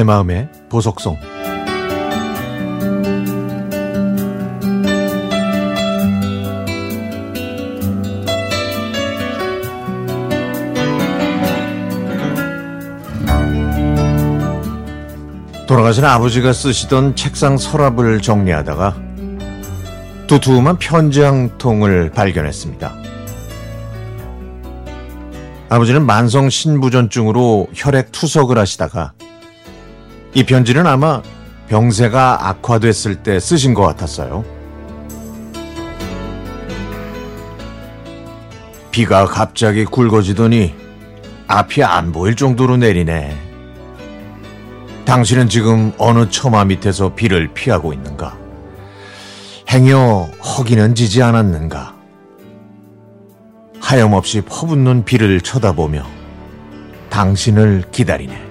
내 마음의 보석성 돌아가신 아버지가 쓰시던 책상 서랍을 정리하다가 두툼한 편지 한 통을 발견했습니다. 아버지는 만성 신부전증으로 혈액 투석을 하시다가 이 편지는 아마 병세가 악화됐을 때 쓰신 것 같았어요. 비가 갑자기 굵어지더니 앞이 안 보일 정도로 내리네. 당신은 지금 어느 처마 밑에서 비를 피하고 있는가? 행여 허기는 지지 않았는가? 하염없이 퍼붓는 비를 쳐다보며 당신을 기다리네.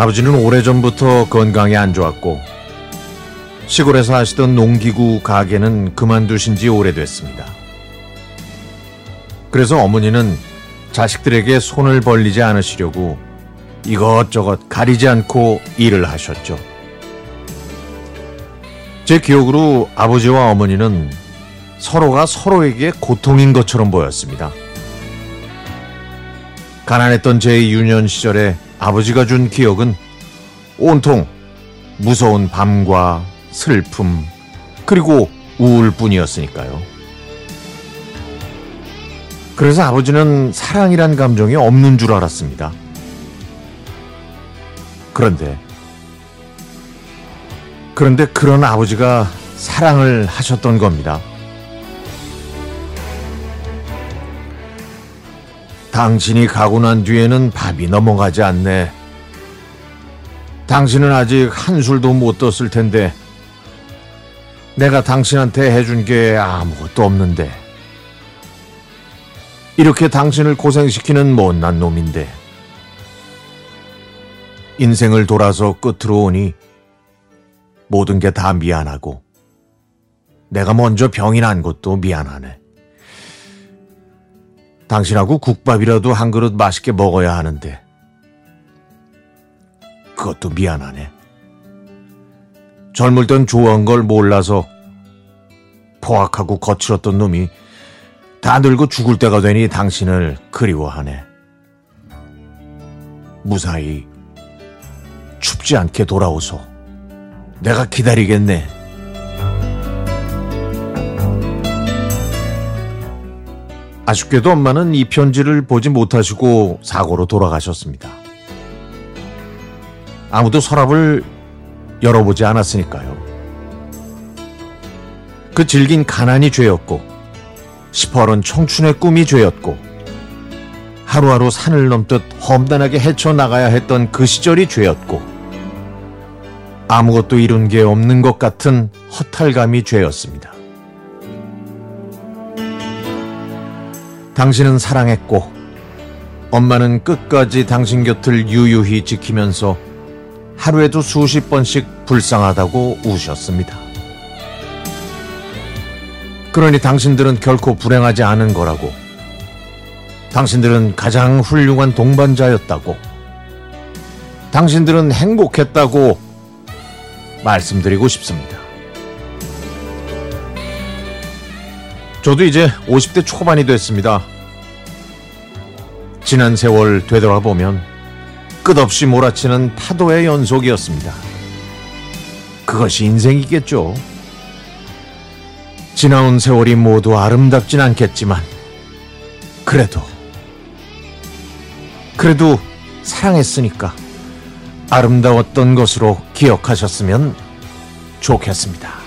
아버지는 오래전부터 건강이 안 좋았고 시골에서 하시던 농기구 가게는 그만두신 지 오래됐습니다. 그래서 어머니는 자식들에게 손을 벌리지 않으시려고 이것저것 가리지 않고 일을 하셨죠. 제 기억으로 아버지와 어머니는 서로가 서로에게 고통인 것처럼 보였습니다. 가난했던 제 유년 시절에 아버지가 준 기억은 온통 무서운 밤과 슬픔, 그리고 우울뿐이었으니까요. 그래서 아버지는 사랑이란 감정이 없는 줄 알았습니다. 그런데, 그런데 그런 아버지가 사랑을 하셨던 겁니다. 당신이 가고 난 뒤에는 밥이 넘어가지 않네. 당신은 아직 한 술도 못 떴을 텐데, 내가 당신한테 해준 게 아무것도 없는데, 이렇게 당신을 고생시키는 못난 놈인데, 인생을 돌아서 끝으로 오니 모든 게 다 미안하고, 내가 먼저 병이 난 것도 미안하네. 당신하고 국밥이라도 한 그릇 맛있게 먹어야 하는데, 그것도 미안하네. 젊을 땐 좋아한 걸 몰라서 포악하고 거칠었던 놈이 다 늙고 죽을 때가 되니 당신을 그리워하네. 무사히 춥지 않게 돌아오소. 내가 기다리겠네. 아쉽게도 엄마는 이 편지를 보지 못하시고 사고로 돌아가셨습니다. 아무도 서랍을 열어보지 않았으니까요. 그 질긴 가난이 죄였고, 시퍼런 청춘의 꿈이 죄였고, 하루하루 산을 넘듯 험단하게 헤쳐나가야 했던 그 시절이 죄였고, 아무것도 이룬 게 없는 것 같은 허탈감이 죄였습니다. 당신은 사랑했고, 엄마는 끝까지 당신 곁을 유유히 지키면서 하루에도 수십 번씩 불쌍하다고 우셨습니다. 그러니 당신들은 결코 불행하지 않은 거라고. 당신들은 가장 훌륭한 동반자였다고. 당신들은 행복했다고 말씀드리고 싶습니다. 저도 이제 50대 초반이 됐습니다. 지난 세월 되돌아보면 끝없이 몰아치는 파도의 연속이었습니다. 그것이 인생이겠죠. 지나온 세월이 모두 아름답진 않겠지만, 그래도, 그래도 사랑했으니까 아름다웠던 것으로 기억하셨으면 좋겠습니다.